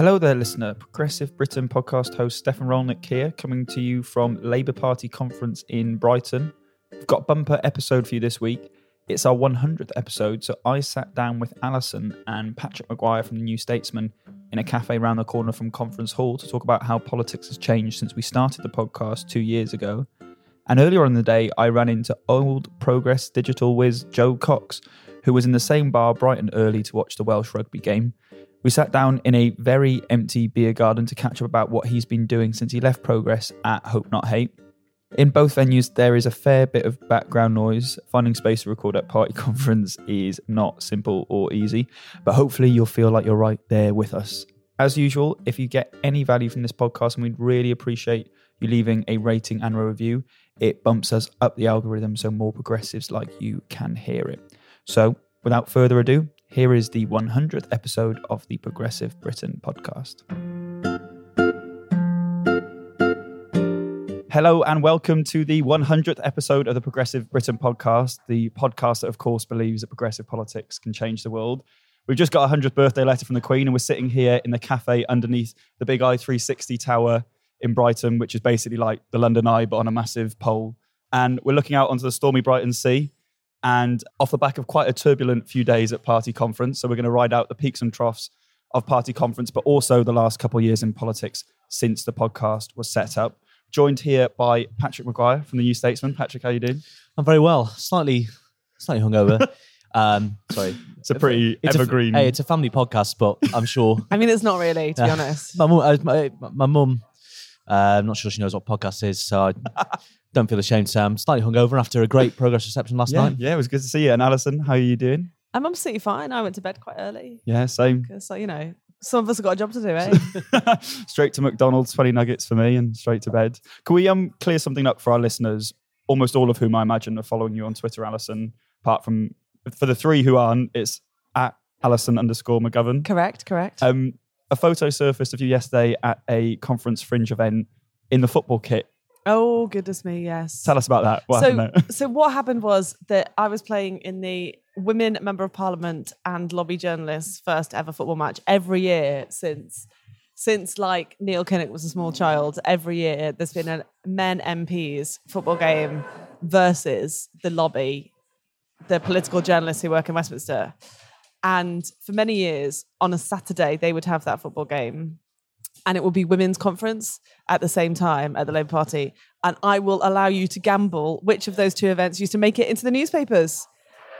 Hello there, listener. Progressive Britain podcast host Stefan Rollnick here, coming to you from Labour Party conference in Brighton. We've got a bumper episode for you this week. It's our 100th episode, so I sat down with Alison and Patrick Maguire from the New Statesman in a cafe round the corner from Conference Hall to talk about how politics has changed since we started the podcast two years ago. And earlier in the day, I ran into old Progress digital whiz Joe Cox, who was in the same bar bright and early to watch the Welsh rugby game. We sat down in a very empty beer garden to catch up about what he's been doing since he left Progress at Hope Not Hate. In both venues, there is a fair bit of background noise. Finding space to record at Party Conference is not simple or easy, but hopefully you'll feel like you're right there with us. As usual, if you get any value from this podcast, and we'd really appreciate you leaving a rating and a review, it bumps us up the algorithm so more progressives like you can hear it. So, without further ado, here is the 100th episode of the Progressive Britain podcast. Hello and welcome to the 100th episode of the Progressive Britain podcast, the podcast that, of course, believes that progressive politics can change the world. We've just got a 100th birthday letter from the Queen, and we're sitting here in the cafe underneath the big I360 tower in Brighton, which is basically like the London Eye, but on a massive pole. And we're looking out onto the stormy Brighton Sea. And off the back of quite a turbulent few days at Party Conference, so we're going to ride out the peaks and troughs of Party Conference, but also the last couple of years in politics since the podcast was set up. Joined here by Patrick Maguire from the New Statesman. Patrick, how are you doing? I'm very well. Slightly, slightly hungover. um, sorry. It's a pretty It's a- evergreen. hey, it's a family podcast, but I'm sure I mean, it's not really, to be honest. my mum, uh, my, my mum, uh, I'm not sure she knows what podcast is, so I don't feel ashamed Sam. slightly hungover after a great progress reception last yeah, night. yeah, it was good to see you. And Alison, how are you doing? I'm absolutely fine. I went to bed quite early Yeah, same. because, you know, some of us have got a job to do, eh? straight to McDonald's, 20 nuggets for me, and straight to bed. Can we um clear something up for our listeners, almost all of whom I imagine are following you on Twitter, Alison, apart from for the three who aren't, it's at Alison underscore McGovern. correct, correct. Um, a photo surfaced of you yesterday at a conference fringe event in the football kit. Oh, goodness me, yes. Tell us about that. What so, so what happened was that I was playing in the Women Member of Parliament and Lobby Journalists first ever football match every year since since like Neil Kinnock was a small child. Every year there's been a men MPs football game versus the lobby, the political journalists who work in Westminster. And for many years, on a Saturday, they would have that football game and it will be women's conference at the same time at the Labour Party. And I will allow you to gamble which of those two events used to make it into the newspapers.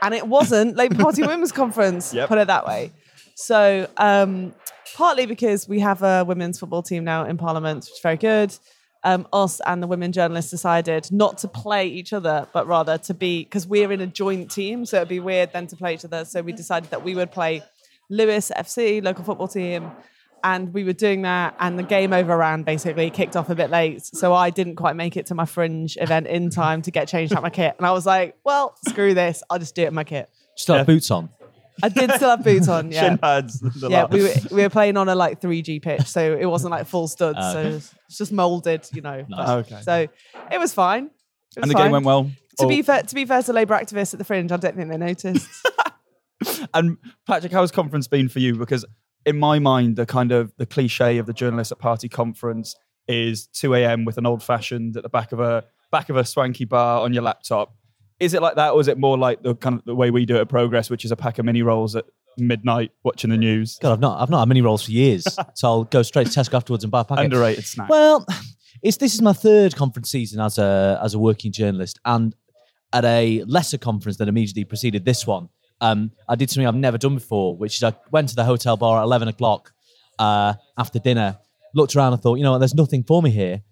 And it wasn't Labour Party Women's Conference, Yep. put it that way. So, um, partly because we have a women's football team now in Parliament, which is very good. Um, us and the women journalists decided not to play each other, but rather to be, because we're in a joint team, so it'd be weird then to play each other. So we decided that we would play Lewes FC, local football team, and we were doing that and the game overran basically kicked off a bit late so i didn't quite make it to my fringe event in time to get changed out my kit and i was like well screw this i'll just do it in my kit Still have boots on. i did still have boots on yeah Shin pads. the yeah we were, we were playing on a like 3g pitch so it wasn't like full studs Ah, so it's just molded you know Nice. Okay. so it was fine It was and the fine. game went well. to Oh, be fair to be fair to labour activists at the fringe i don't think they noticed And Patrick, how's conference been for you? Because in my mind, the kind of the cliche of the journalist at party conference is 2 a.m. with an old fashioned at the back of a back of a swanky bar on your laptop. Is it like that, or is it more like the kind of the way we do it at Progress, which is a pack of mini rolls at midnight watching the news? God, I've not I've not had mini rolls for years, so I'll go straight to Tesco afterwards and buy a packet. Underrated snack. Well, it's this is my third conference season as a as a working journalist, and at a lesser conference that immediately preceded this one, um, I did something I've never done before, which is I went to the hotel bar at eleven o'clock uh, after dinner, looked around and thought, you know what, there's nothing for me here.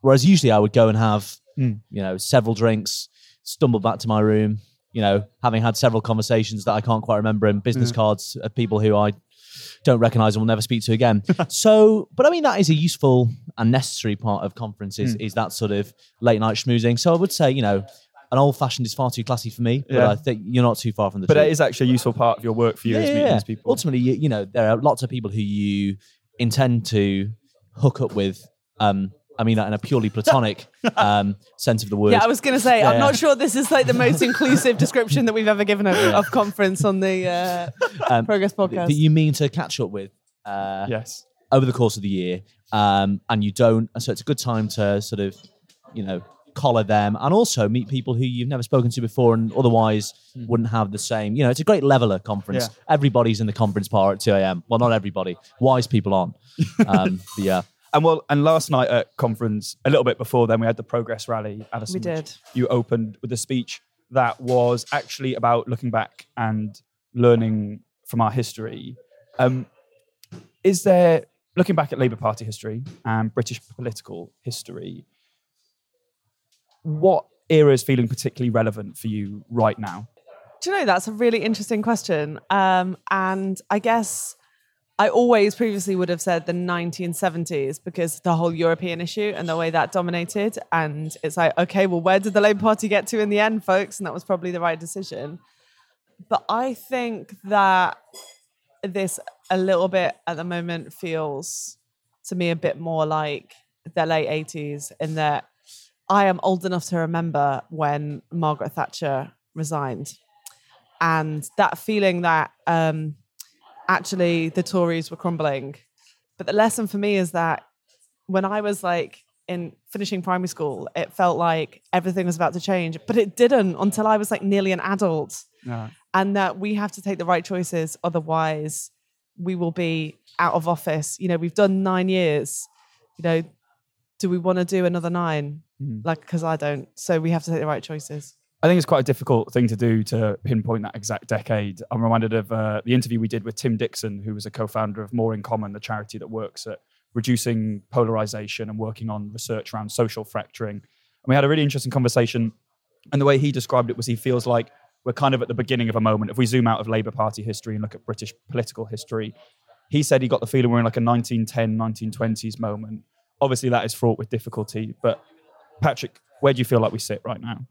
Whereas usually I would go and have Mm. you know several drinks, stumble back to my room, you know, having had several conversations that I can't quite remember and business cards of people who I don't recognize and will never speak to again. so, but I mean, that is a useful and necessary part of conferences Mm. is that sort of late night schmoozing. So I would say, you know, an old fashioned is far too classy for me, but Yeah. I think you're not too far from the but truth. it is actually a useful part of your work for you is meeting these people. Ultimately, you, you know, there are lots of people who you intend to hook up with. Um, I mean that in a purely platonic um, sense of the word. Yeah, I was going to say, Yeah. I'm not sure this is like the most inclusive description that we've ever given of, of conference on the uh, Um, Progress podcast. that you mean to catch up with uh, yes. over the course of the year, um, and you don't. So it's a good time to sort of, you know, collar them and also meet people who you've never spoken to before and otherwise wouldn't have the same. You know, it's a great leveler conference. Hmm. Yeah. Everybody's in the conference bar at 2 a.m. Well, not everybody. Wise people aren't. Um, but yeah. And well, and last night at conference, a little bit before then, we had the progress rally. Alison, We did. You opened with a speech that was actually about looking back and learning from our history. Um, is there, looking back at Labour Party history and British political history, what era is feeling particularly relevant for you right now? Do you know that's a really interesting question? Um, and I guess I always previously would have said the 1970s because the whole European issue and the way that dominated. And it's like, okay, well, where did the Labour Party get to in the end, folks? And that was probably the right decision. But I think that this a little bit at the moment feels to me a bit more like the late 80s in that I am old enough to remember when Margaret Thatcher resigned. And that feeling that um, actually the Tories were crumbling. But the lesson for me is that when I was like in finishing primary school, it felt like everything was about to change, but it didn't until I was like nearly an adult. And that we have to take the right choices, otherwise, we will be out of office. You know, we've done nine years. You know, do we want to do another nine? Like, because I don't. So we have to take the right choices. I think it's quite a difficult thing to do to pinpoint that exact decade. I'm reminded of uh, the interview we did with Tim Dixon, who was a co-founder of More in Common, the charity that works at reducing polarization and working on research around social fracturing. And we had a really interesting conversation. And the way he described it was he feels like we're kind of at the beginning of a moment. If we zoom out of Labour Party history and look at British political history, he said he got the feeling we're in like a 1910, 1920s moment. Obviously, that is fraught with difficulty. But Patrick, where do you feel like we sit right now?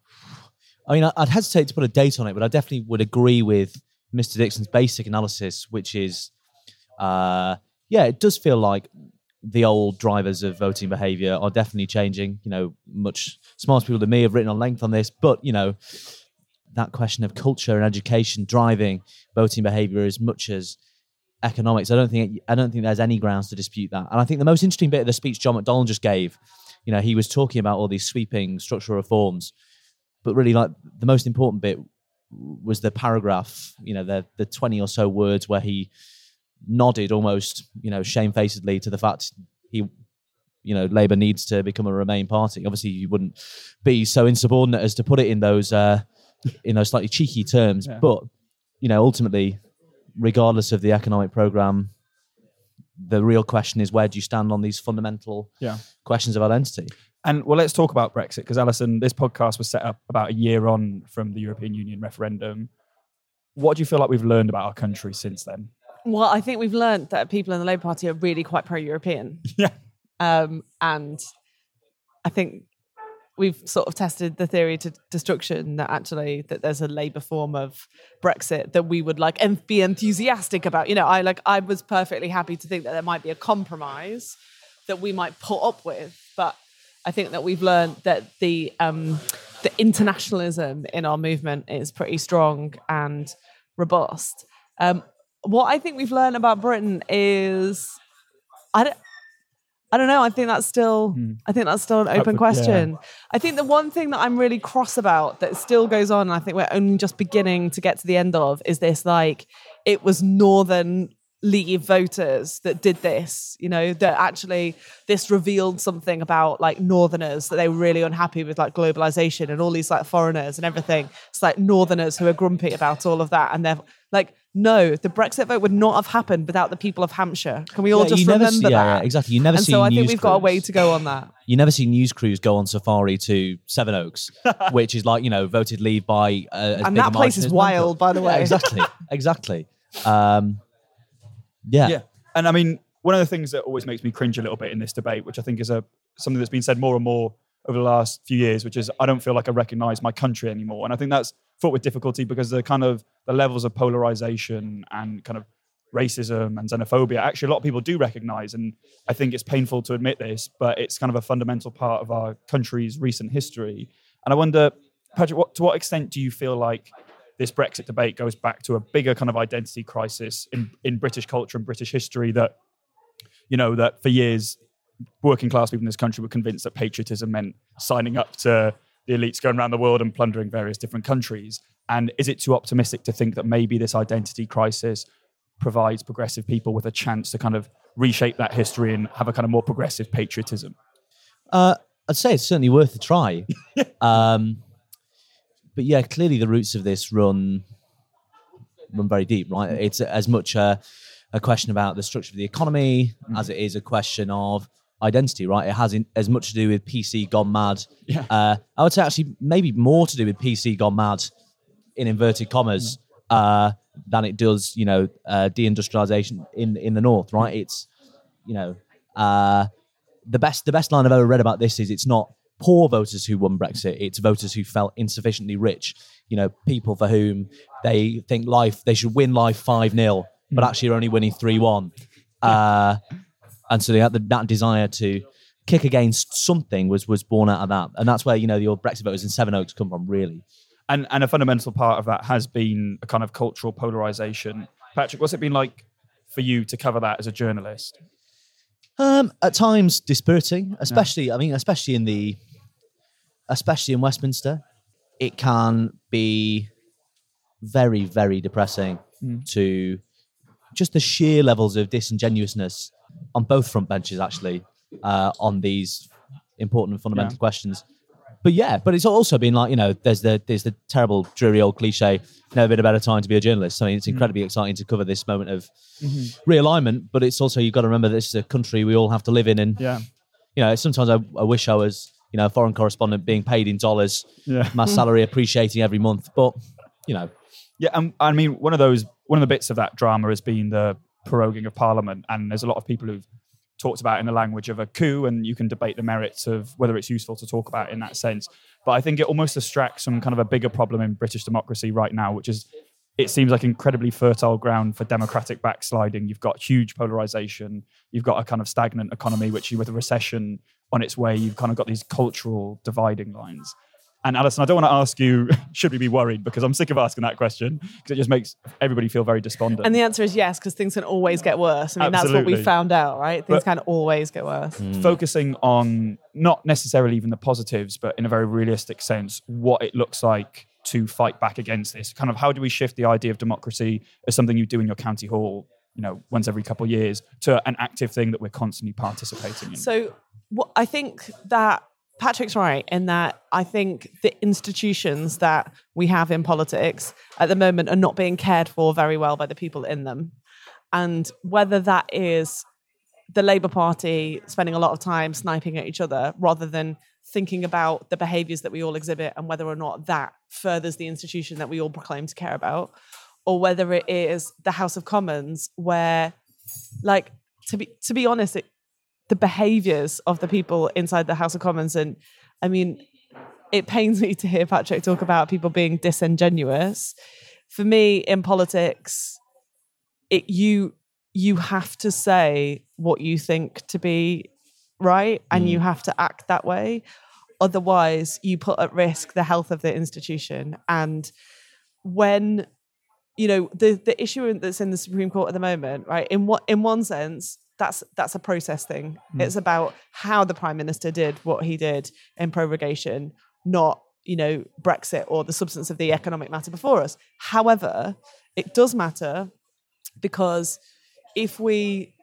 I mean, I'd hesitate to put a date on it, but I definitely would agree with Mr. Dixon's basic analysis, which is, uh, yeah, it does feel like the old drivers of voting behaviour are definitely changing. You know, much smarter people than me have written on length on this, but you know, that question of culture and education driving voting behaviour as much as economics. I don't think I don't think there's any grounds to dispute that. And I think the most interesting bit of the speech John McDonnell just gave, you know, he was talking about all these sweeping structural reforms but really like the most important bit was the paragraph you know the the 20 or so words where he nodded almost you know shamefacedly to the fact he you know labor needs to become a remain party. Obviously you wouldn't be so insubordinate as to put it in those uh in those slightly cheeky terms but you know ultimately regardless of the economic program the real question is where do you stand on these fundamental Yeah. questions of identity And well, let's talk about Brexit because Alison, this podcast was set up about a year on from the European Union referendum. What do you feel like we've learned about our country since then? Well, I think we've learned that people in the Labour Party are really quite pro-European. Yeah. Um, and I think we've sort of tested the theory to destruction that actually that there's a Labour form of Brexit that we would like and be enthusiastic about. You know, I like I was perfectly happy to think that there might be a compromise that we might put up with, but I think that we've learned that the um, the internationalism in our movement is pretty strong and robust. Um, what I think we've learned about Britain is, I don't, I don't know. I think that's still. Hmm. I think that's still an open Open- yeah. question. I think the one thing that I'm really cross about that still goes on, and I think we're only just beginning to get to the end of, is this like it was Northern Leave voters that did this. You know that actually this revealed something about like Northerners that they were really unhappy with like globalization and all these like foreigners and everything. It's like Northerners who are grumpy about all of that, and they're like. No, the Brexit vote would not have happened without the people of Hampshire. Can we all Yeah, just you never remember see- yeah, that? yeah, exactly. You never and see so I think news we've got a way crews. to go on that. You never see news crews go on safari to Sevenoaks, which is like you know voted leave by. Uh, as And big that a place is wild, by the Yeah, way. exactly, exactly. Um, yeah. Yeah. And I mean, one of the things that always makes me cringe a little bit in this debate, which I think is a something that's been said more and more over the last few years, which is I don't feel like I recognize my country anymore. And I think that's fraught with difficulty because the kind of the levels of polarization and kind of racism and xenophobia actually a lot of people do recognize and i think it's painful to admit this but it's kind of a fundamental part of our country's recent history and i wonder patrick what, to what extent do you feel like this brexit debate goes back to a bigger kind of identity crisis in, in british culture and british history that you know that for years working class people in this country were convinced that patriotism meant signing up to the elites going around the world and plundering various different countries and is it too optimistic to think that maybe this identity crisis provides progressive people with a chance to kind of reshape that history and have a kind of more progressive patriotism. Uh, I'd say it's certainly worth a try. um, but yeah, clearly the roots of this run run very deep, right? It's as much a, a question about the structure of the economy as it is a question of identity, right? It has in, as much to do with PC gone mad. Yeah. Uh, I would say actually maybe more to do with PC gone mad in inverted commas uh, than it does, you know, uh, deindustrialization in in the north, right? It's you know, uh, the best the best line I've ever read about this is it's not poor voters who won Brexit, it's voters who felt insufficiently rich. You know, people for whom they think life they should win life five 0 but actually are only winning three one, uh, and so they had the, that desire to kick against something was was born out of that, and that's where you know the old Brexit voters in Sevenoaks come from, really. And and a fundamental part of that has been a kind of cultural polarization. Patrick, what's it been like for you to cover that as a journalist? Um, at times dispiriting, especially I mean, especially in the, especially in Westminster, it can be very, very depressing to just the sheer levels of disingenuousness on both front benches, actually, uh, on these important and fundamental Yeah. questions. But yeah, but it's also been like you know, there's the there's the terrible dreary old cliche. Never been a better time to be a journalist. I mean, it's incredibly exciting to cover this moment of realignment, but it's also you've got to remember this is a country we all have to live in, and Yeah. you know, sometimes I, I wish I was you know a foreign correspondent being paid in dollars, Yeah. my salary appreciating every month, but you know, Yeah, um, I mean, one of those, one of the bits of that drama has been the proroguing of Parliament, and there's a lot of people who've talked about in the language of a coup, and you can debate the merits of whether it's useful to talk about in that sense. But I think it almost distracts from kind of a bigger problem in British democracy right now, which is it seems like incredibly fertile ground for democratic backsliding. You've got huge polarization. You've got a kind of stagnant economy, which with a recession on its way, you've kind of got these cultural dividing lines. And Alison, I don't want to ask you, should we be worried? Because I'm sick of asking that question because it just makes everybody feel very despondent. And the answer is yes, because things can always get worse. I mean, that's what we found out, right? Things But- can always get worse. Hmm. focusing on not necessarily even the positives, but in a very realistic sense, what it looks like to fight back against this. Kind of how do we shift the idea of democracy as something you do in your county hall, you know, once every couple of years, to an active thing that we're constantly participating in? So what I think that Patrick's right in that I think the institutions that we have in politics at the moment are not being cared for very well by the people in them. And whether that is the Labour Party spending a lot of time sniping at each other rather than thinking about the behaviours that we all exhibit and whether or not that furthers the institution that we all proclaim to care about, or whether it is the House of Commons where, like, to be to be honest, it, the behaviours of the people inside the House of Commons, and I mean, it pains me to hear Patrick talk about people being disingenuous. For me, in politics, it you you have to say what you think to be right and you mm. have to act that way. Otherwise you put at risk the health of the institution. And when you know the the issue that's in the supreme court at the moment right in what in one sense that's that's a process thing. Mm. It's about how the prime minister did what he did in prorogation, not you know Brexit or the substance of the economic matter before us. However, it does matter because if we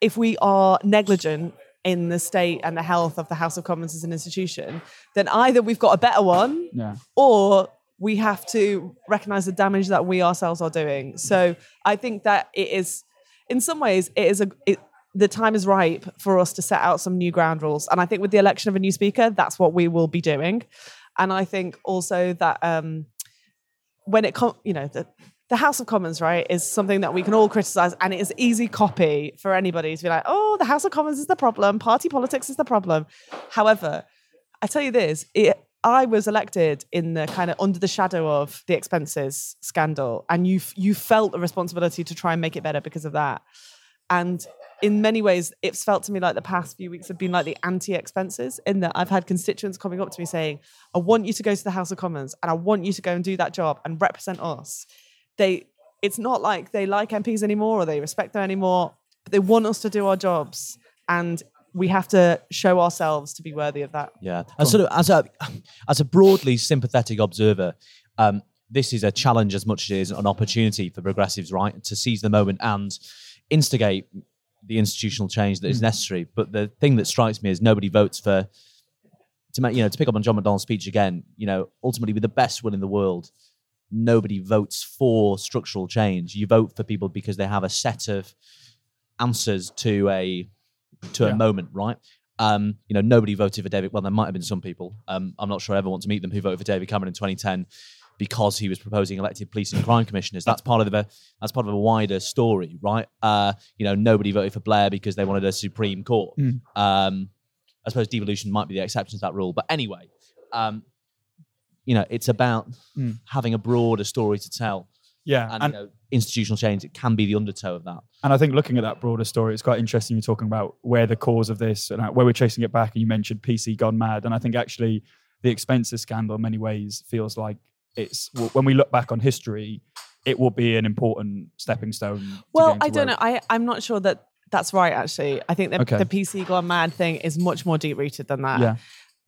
if we are negligent in the state and the health of the House of Commons as an institution, then either we've got a better one Yeah. or we have to recognize the damage that we ourselves are doing. So I think that it is, in some ways, it is a. It, the time is ripe for us to set out some new ground rules, and I think with the election of a new speaker, that's what we will be doing. And I think also that um, when it comes, you know, the, the House of Commons, right, is something that we can all criticize, and it is easy copy for anybody to be like, oh, the House of Commons is the problem, party politics is the problem. However, I tell you this, it, I was elected in the kind of under the shadow of the expenses scandal, and you you felt a responsibility to try and make it better because of that. And in many ways, it's felt to me like the past few weeks have been like the anti-expenses, in that I've had constituents coming up to me saying, "I want you to go to the House of Commons, and I want you to go and do that job and represent us." They, it's not like they like MPs anymore or they respect them anymore, but they want us to do our jobs, and we have to show ourselves to be worthy of that. Yeah, and sort of as a as a broadly sympathetic observer, um, this is a challenge as much as it is an opportunity for progressives, right, to seize the moment and instigate the institutional change that is Mm. necessary. But the thing that strikes me is nobody votes for to make you know to pick up on John McDonnell's speech again. You know, ultimately, with the best will in the world, nobody votes for structural change. You vote for people because they have a set of answers to a to Yeah. a moment, right? Um, you know, nobody voted for David. Well, there might have been some people. Um, I'm not sure I ever want to meet them who voted for David Cameron in 2010 because he was proposing elected police and crime commissioners. That's part of the that's part of a wider story, right? Uh, you know, nobody voted for Blair because they wanted a Supreme Court. Mm. Um, I suppose devolution might be the exception to that rule, but anyway, um, you know, it's about Mm. having a broader story to tell, Yeah. and, And, you know, institutional change. It can be the undertow of that. and I think looking at that broader story, it's quite interesting. You're talking about where the cause of this and where we're chasing it back. And you mentioned PC gone mad. And I think actually the expenses scandal in many ways feels like it's when we look back on history, it will be an important stepping stone. to Well, I don't where- know. I, I'm not sure that that's right, actually. I think the, Okay. the PC gone mad thing is much more deep rooted than that. Yeah.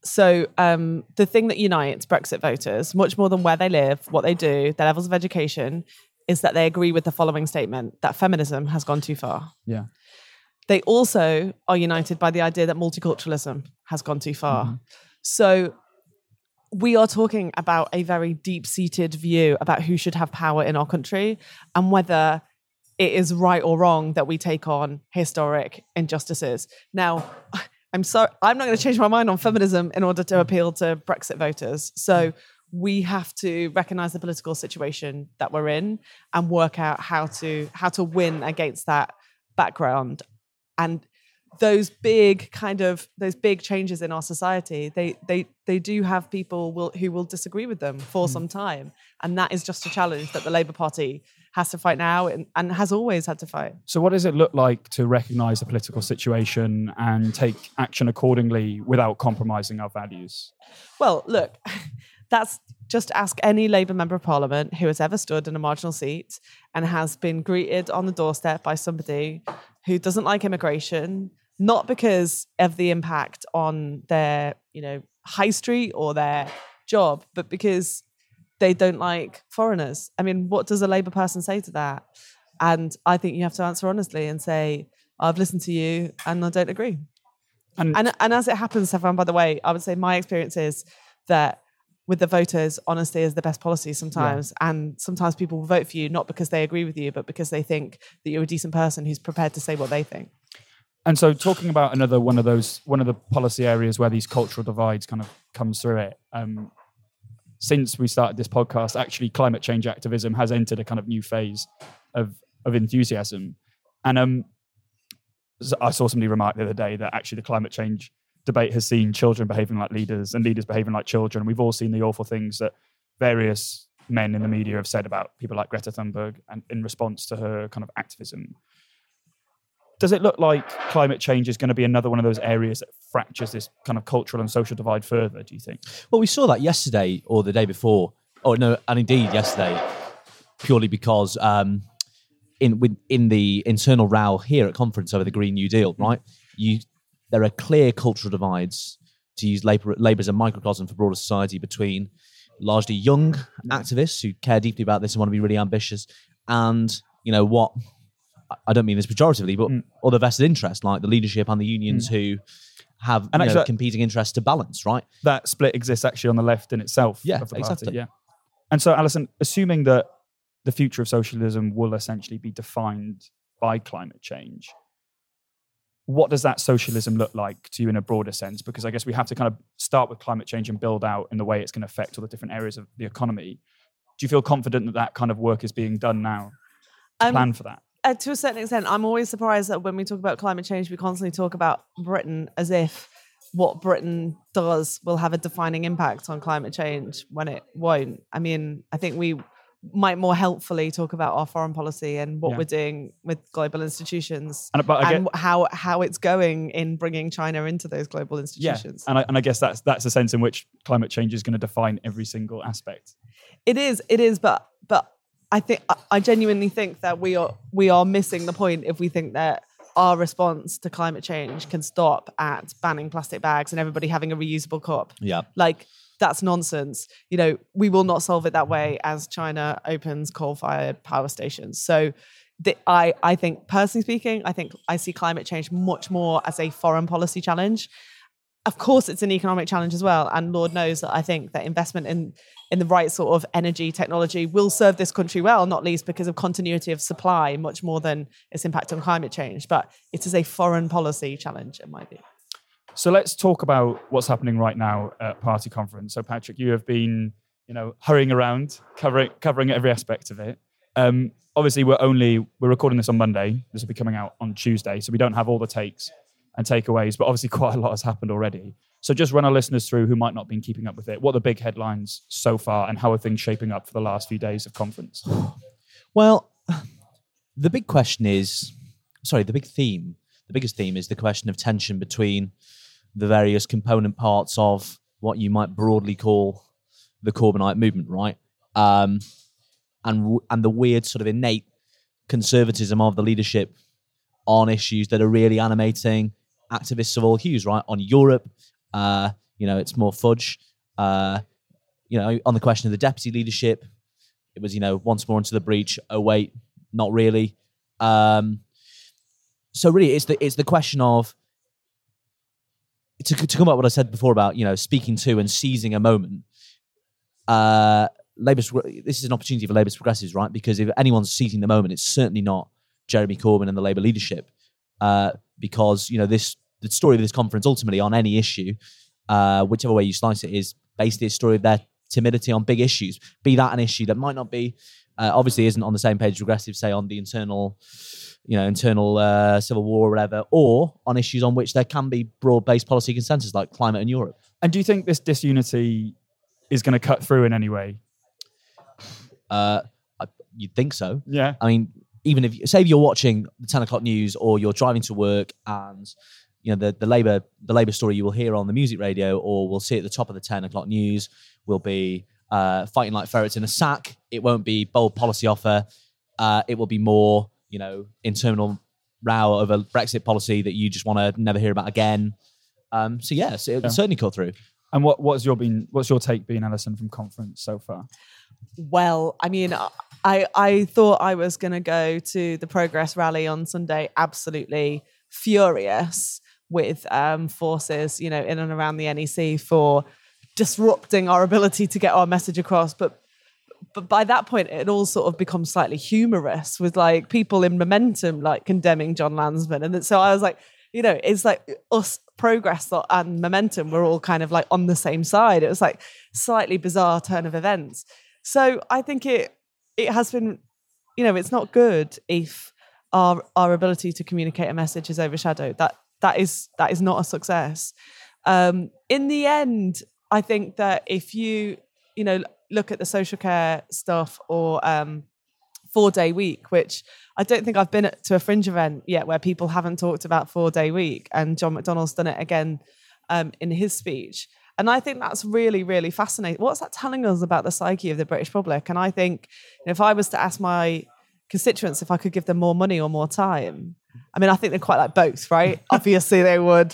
So um, the thing that unites Brexit voters, much more than where they live, what they do, their levels of education, is that they agree with the following statement that feminism has gone too far. Yeah. They also are united by the idea that multiculturalism has gone too far. Mm-hmm. So we are talking about a very deep seated view about who should have power in our country and whether it is right or wrong that we take on historic injustices. Now, I'm sorry, I'm not going to change my mind on feminism in order to appeal to Brexit voters. So we have to recognize the political situation that we're in and work out how to how to win against that background. And those big kind of those big changes in our society, they they they do have people will, who will disagree with them for mm. some time, and that is just a challenge that the Labour Party has to fight now and, and has always had to fight. So, what does it look like to recognise the political situation and take action accordingly without compromising our values? Well, look, that's just ask any Labour member of Parliament who has ever stood in a marginal seat and has been greeted on the doorstep by somebody who doesn't like immigration, not because of the impact on their, you know, high street or their job, but because they don't like foreigners. I mean, what does a Labour person say to that? And I think you have to answer honestly and say, I've listened to you and I don't agree. And, And and as it happens, Stefan, by the way, I would say my experience is that with the voters, honesty is the best policy sometimes. And sometimes people will vote for you not because they agree with you, but because they think that you're a decent person who's prepared to say what they think. and so, talking about another one of those, one of the policy areas where these cultural divides kind of comes through it. Um, since we started this podcast, actually, climate change activism has entered a kind of new phase of of enthusiasm. And um, I saw somebody remark the other day that actually the climate change debate has seen children behaving like leaders and leaders behaving like children. We've all seen the awful things that various men in the media have said about people like Greta Thunberg and in response to her kind of activism. Does it look like climate change is going to be another one of those areas that fractures this kind of cultural and social divide further? Do you think? Well, we saw that yesterday or the day before. Oh no, and indeed yesterday, purely because um, in in the internal row here at conference over the Green New Deal, right? You there are clear cultural divides to use labor labor as a microcosm for broader society between largely young activists who care deeply about this and want to be really ambitious, and you know what. I- don't mean this pejoratively, but hmm. other vested interests like the leadership and the unions hmm. who have And know, competing interests to balance, right? that split exists actually on the left in itself. Yeah, the party, exactly. Yeah. And so, Alison, assuming that the future of socialism will essentially be defined by climate change, what does that socialism look like to you in a broader sense? Because I guess we have to kind of start with climate change and build out in the way it's going to affect all the different areas of the economy. Do you feel confident that that kind of work is being done now Um, plan for that? uh, to a certain extent, I'm always surprised that when we talk about climate change, we constantly talk about Britain as if what Britain does will have a defining impact on climate change when it won't. I mean, I think we might more helpfully talk about our foreign policy and what Yeah. we're doing with global institutions And- but and how how it's going in bringing China into those global Yeah, institutions. and I, and I guess that's that's the sense in which climate change is going to define every single aspect. It is, it is, but but I think I- I genuinely think that we are we are missing the point if we think that our response to climate change can stop at banning plastic bags and everybody having a reusable cup. Yeah. Like that's nonsense. You know, we will not solve it that way as China opens coal-fired power stations. So the, I, I think, personally speaking, I think I see climate change much more as a foreign policy challenge. Of course, it's an economic challenge as well, and Lord knows that I think that investment in in the right sort of energy technology will serve this country well, not least because of continuity of supply, much more than its impact on climate change. But it is a foreign policy challenge, in my view. So let's talk about what's happening right now at Party Conference. So Patrick, you have been, you know, hurrying around, covering covering every aspect of it. Um, obviously, we're only we're recording this on Monday. This will be coming out on Tuesday, so we don't have all the takes and takeaways. But obviously, quite a lot has happened already. So just run our listeners through who might not been keeping up with it. What are the big headlines so far, and how are things shaping up for the last few days of conference? Well, the big question is sorry, the big theme, the biggest theme is the question of tension between the various component parts of what you might broadly call the Corbynite movement, right? Um, and and the weird sort of innate conservatism of the leadership on issues that are really animating activists of all hues, right? On Europe, uh, you know, it's more fudge. Uh, you know, on the question of the deputy leadership, it was, you know, once more into the breach. Oh wait, not really. Um, so really, it's the it's the question of to to come up what I said before about you know speaking to and seizing a moment. Uh, Labour's this is an opportunity for Labour's progressives, right? Because if anyone's seizing the moment, it's certainly not Jeremy Corbyn and the Labour leadership, uh, because you know this the story of this conference ultimately on any issue, uh, whichever way you slice it, is basically a story of their timidity on big issues. Be that an issue that might not be uh, obviously isn't on the same page as progressives say on the internal, you know, internal uh, civil war or whatever, or on issues on which there can be broad-based policy consensus like climate and Europe. And do you think this disunity is going to cut through in any way? Uh, I, you'd think so. Yeah. I mean, even if say if you're watching the ten o'clock news or you're driving to work and you know the the Labour the Labour story you will hear on the music radio or we'll see at the top of the ten o'clock news will be uh, fighting like ferrets in a sack. It won't be bold policy offer. Uh, it will be more you know internal row over Brexit policy that you just want to never hear about again. Um, so yes, it Yeah. certainly cut through. And what what's your been what's your take been, Alison, from conference so far? Well, I mean, I I thought I was going to go to the Progress rally on Sunday, absolutely furious with um, forces, you know, in and around the NEC for disrupting our ability to get our message across. But but by that point, it all sort of becomes slightly humorous with like people in momentum like condemning Jon Lansman, and so I was like, you know, it's like us progress and momentum were all kind of like on the same side. It was like slightly bizarre turn of events. So I think it it has been, you know, it's not good if our our ability to communicate a message is overshadowed. That that is that is not a success. Um, in the end, I think that if you you know look at the social care stuff or um, four day week, which I don't think I've been at, to a fringe event yet where people haven't talked about four day week, and John McDonnell's done it again um, in his speech. And I think that's really, really fascinating. What's that telling us about the psyche of the British public? And I think you know, if I was to ask my constituents if I could give them more money or more time. I mean, I think they're quite like both, right? Obviously, they would.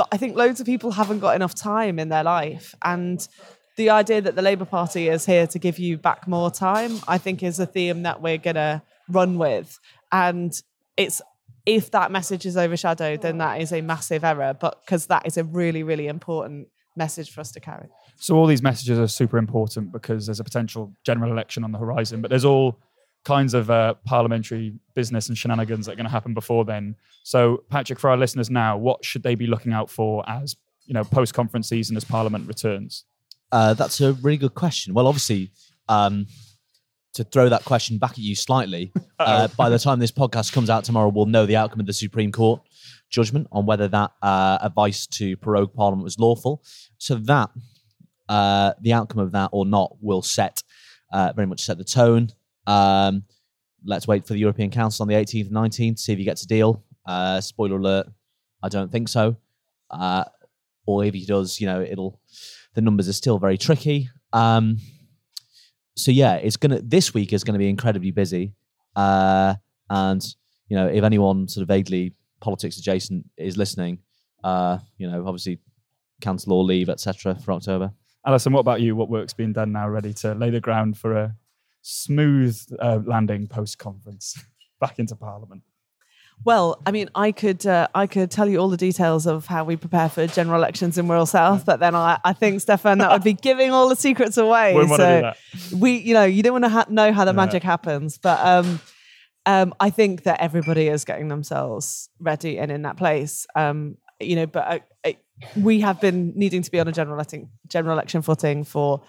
But I think loads of people haven't got enough time in their life. And the idea that the Labour Party is here to give you back more time, I think, is a theme that we're going to run with. And it's if that message is overshadowed, then that is a massive error. But because that is a really, really important message for us to carry. So all these messages are super important because there's a potential general election on the horizon, but there's all kinds of uh, parliamentary business and shenanigans that are going to happen before then. So, Patrick, for our listeners now, what should they be looking out for as you know post conference season as Parliament returns? Uh, that's a really good question. Well, obviously, um, to throw that question back at you slightly, uh, by the time this podcast comes out tomorrow, we'll know the outcome of the Supreme Court judgment on whether that uh, advice to prorogue Parliament was lawful. So that uh, the outcome of that or not will set uh, very much set the tone. Um, let's wait for the European Council on the 18th and 19th, see if he gets a deal. Uh, spoiler alert, I don't think so. Uh, or if he does, you know, it'll the numbers are still very tricky. Um, so yeah, it's gonna this week is gonna be incredibly busy. Uh, and you know, if anyone sort of vaguely politics adjacent is listening, uh, you know, obviously cancel or leave, etc. for October. Alison, what about you? What work's being done now, ready to lay the ground for a smooth uh, landing post conference back into Parliament? Well, I mean, I could uh, I could tell you all the details of how we prepare for general elections in Wirral South, but then I, I think Stefan that would be giving all the secrets away. Wouldn't want to do so we, you know, you don't want to ha- know how the magic happens, but um, um, I think that everybody is getting themselves ready and in that place. Um, you know, but uh, it, we have been needing to be on a general election general election footing for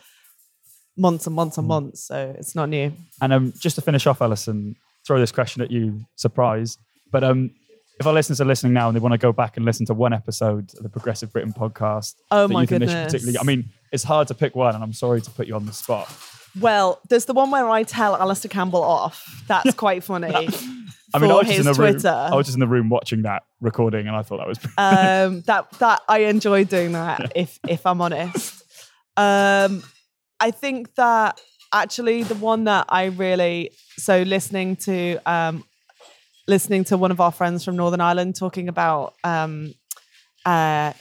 months and months and months, so it's not new. And um, just to finish off, Alison, throw this question at you, surprise. But um, if our listeners are listening now and they want to go back and listen to one episode of the Progressive Britain podcast, Oh my you think they should goodness. particularly, I mean, it's hard to pick one, and I'm sorry to put you on the spot. Well, there's the one where I tell Alastair Campbell off. That's quite funny. I mean, I was just his in the room. I was just in the room watching that recording, and I thought that was. um, that that I enjoy doing that. If if I'm honest, um, I think that actually the one that I really so listening to um, listening to one of our friends from Northern Ireland talking about um, uh,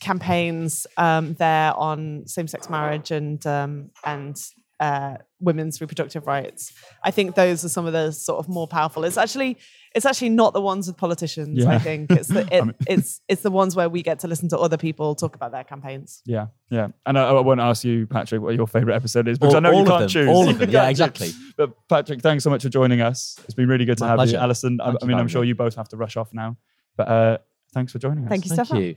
campaigns um, there on same-sex marriage and um, and uh, women's reproductive rights. I think those are some of the sort of more powerful. It's actually it's actually not the ones with politicians. Yeah. I think it's the it, I mean- it's it's the ones where we get to listen to other people talk about their campaigns. yeah, yeah. And I, I won't ask you, Patrick, what your favorite episode is because All- I know you can't them, choose. all of them. Yeah, can't choose. exactly. But Patrick, thanks so much for joining us. It's been really good to My have pleasure. you, Alison. I, I mean, I'm sure you both have to rush off now, but uh, thanks for joining us. Thank you, Thank Stefan. you.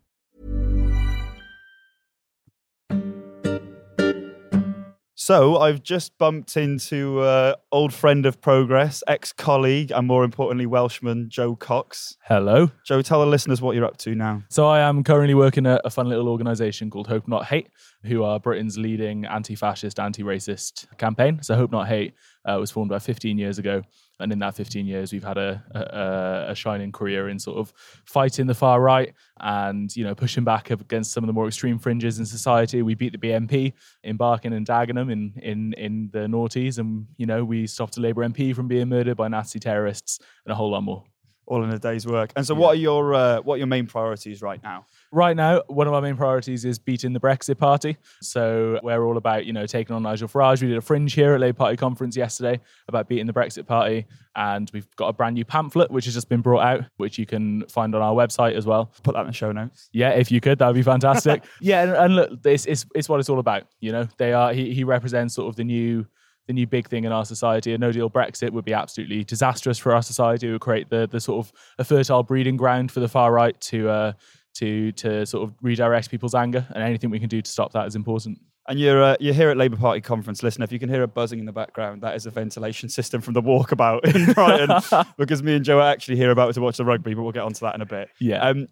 So I've just bumped into uh, old friend of progress, ex-colleague, and more importantly, Welshman Joe Cox. Hello. Joe, tell the listeners what you're up to now. So I am currently working at a fun little organisation called Hope Not Hate, who are Britain's leading anti-fascist, anti-racist campaign. So Hope Not Hate uh, was formed about 15 years ago, and in that 15 years, we've had a, a, a shining career in sort of fighting the far right and you know pushing back against some of the more extreme fringes in society. We beat the BNP in Barking and Dagenham in in in the noughties, and you know we stopped a Labour MP from being murdered by Nazi terrorists and a whole lot more. All in a day's work. And so, what are your uh, what are your main priorities right now? Right now, one of our main priorities is beating the Brexit Party. So we're all about, you know, taking on Nigel Farage. We did a fringe here at Labour Party conference yesterday about beating the Brexit Party, and we've got a brand new pamphlet which has just been brought out, which you can find on our website as well. Put that in the show notes. Yeah, if you could, that would be fantastic. yeah, and, and look, this is it's what it's all about. You know, they are he, he represents sort of the new the new big thing in our society. A no deal Brexit would be absolutely disastrous for our society. It would create the the sort of a fertile breeding ground for the far right to uh, to to sort of redirect people's anger, and anything we can do to stop that is important. And you're uh, you're here at Labour Party conference. Listen, if you can hear a buzzing in the background, that is a ventilation system from the walkabout in Brighton, because me and Joe are actually here about to watch the rugby, but we'll get onto that in a bit. Yeah. Um,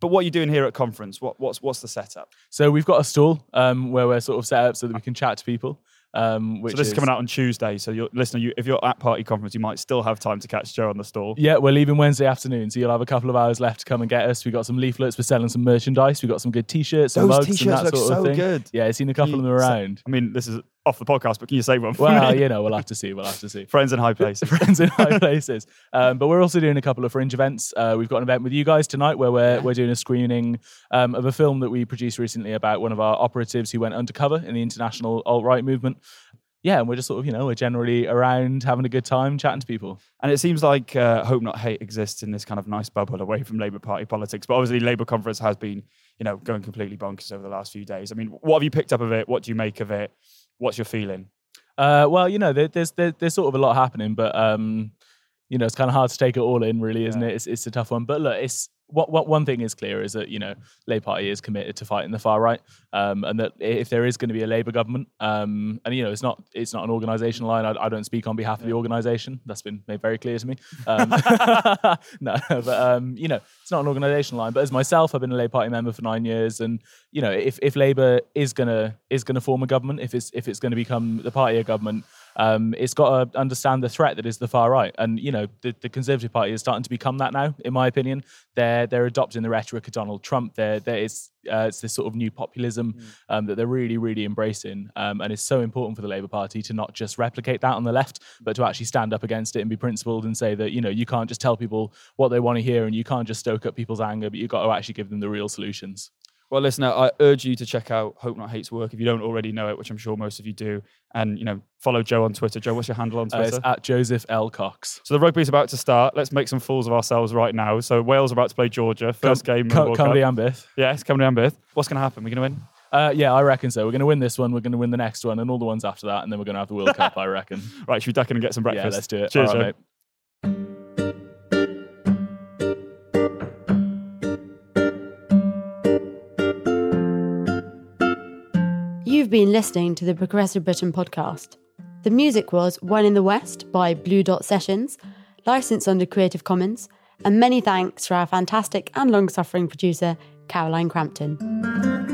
but what are you doing here at conference? What, what's what's the setup? So we've got a stall um, where we're sort of set up so that we can chat to people. Um, which so this is, coming out on Tuesday. So you're listener, you, if you're at party conference, you might still have time to catch Joe on the stall. Yeah, we're leaving Wednesday afternoon, so you'll have a couple of hours left to come and get us. We got some leaflets, we're selling some merchandise, we got some good t-shirts, some Those mugs, t-shirts and that look sort so of thing. good. Yeah, I've seen a couple Can of them around. I mean, this is off the podcast, but can you say one? For Well, me? you know, we'll have to see. We'll have to see. friends in high places. friends in high places. Um, but we're also doing a couple of fringe events. Uh, we've got an event with you guys tonight where we're we're doing a screening um, of a film that we produced recently about one of our operatives who went undercover in the international alt right movement. Yeah, and we're just sort of you know we're generally around having a good time chatting to people. And it seems like uh, Hope Not Hate exists in this kind of nice bubble away from Labour Party politics. But obviously, Labour conference has been, you know, going completely bonkers over the last few days. I mean, what have you picked up of it? What do you make of it? What's your feeling? Uh, well, you know, there, there's there, there's sort of a lot happening, but um, you know, it's kind of hard to take it all in, really, isn't Yeah. it? It's, it's a tough one. But look, it's what, what one thing is clear is that you know, Labour Party is committed to fighting the far right, um, and that if there is going to be a Labour government, um, and you know, it's not it's not an organisation line. I, I don't speak on behalf of the organisation. That's been made very clear to me. Um, no, but um, you know, it's not an organisation line. But as myself, I've been a Labour Party member for nine years, and you know, if, if Labour is gonna is gonna form a government, if it's if it's going to become the party of government, um, it's got to understand the threat that is the far right. And you know, the, the Conservative Party is starting to become that now. In my opinion, they're they're adopting the rhetoric of Donald Trump. There there is uh, it's this sort of new populism um, that they're really really embracing, um, and it's so important for the Labour Party to not just replicate that on the left, but to actually stand up against it and be principled and say that you know you can't just tell people what they want to hear and you can't just stoke up people's anger, but you've got to actually give them the real solutions. Well, listener, I urge you to check out Hope Not Hate's work if you don't already know it, which I'm sure most of you do. And, you know, follow Joe on Twitter. Joe, what's your handle on Uh, Twitter? it's at Joseph L. Cox. so the rugby's about to start. Let's make some fools of ourselves right now. So Wales are about to play Georgia. First game. in the Co- World comedy ambith. Yeah, it's coming down Bith. What's going to happen? We're going to win? Uh, yeah, I reckon so. We're going to win this one. We're going to win the next one, and all the ones after that, and then we're going to have the World Cup. I reckon. Right, should we duck in and get some breakfast? Yeah, let's do it. Cheers, All Joe. right, mate. You've been listening to the Progressive Britain podcast. The music was One in the West by Blue Dot Sessions, licensed under Creative Commons, and many thanks to our fantastic and long suffering producer, Caroline Crampton.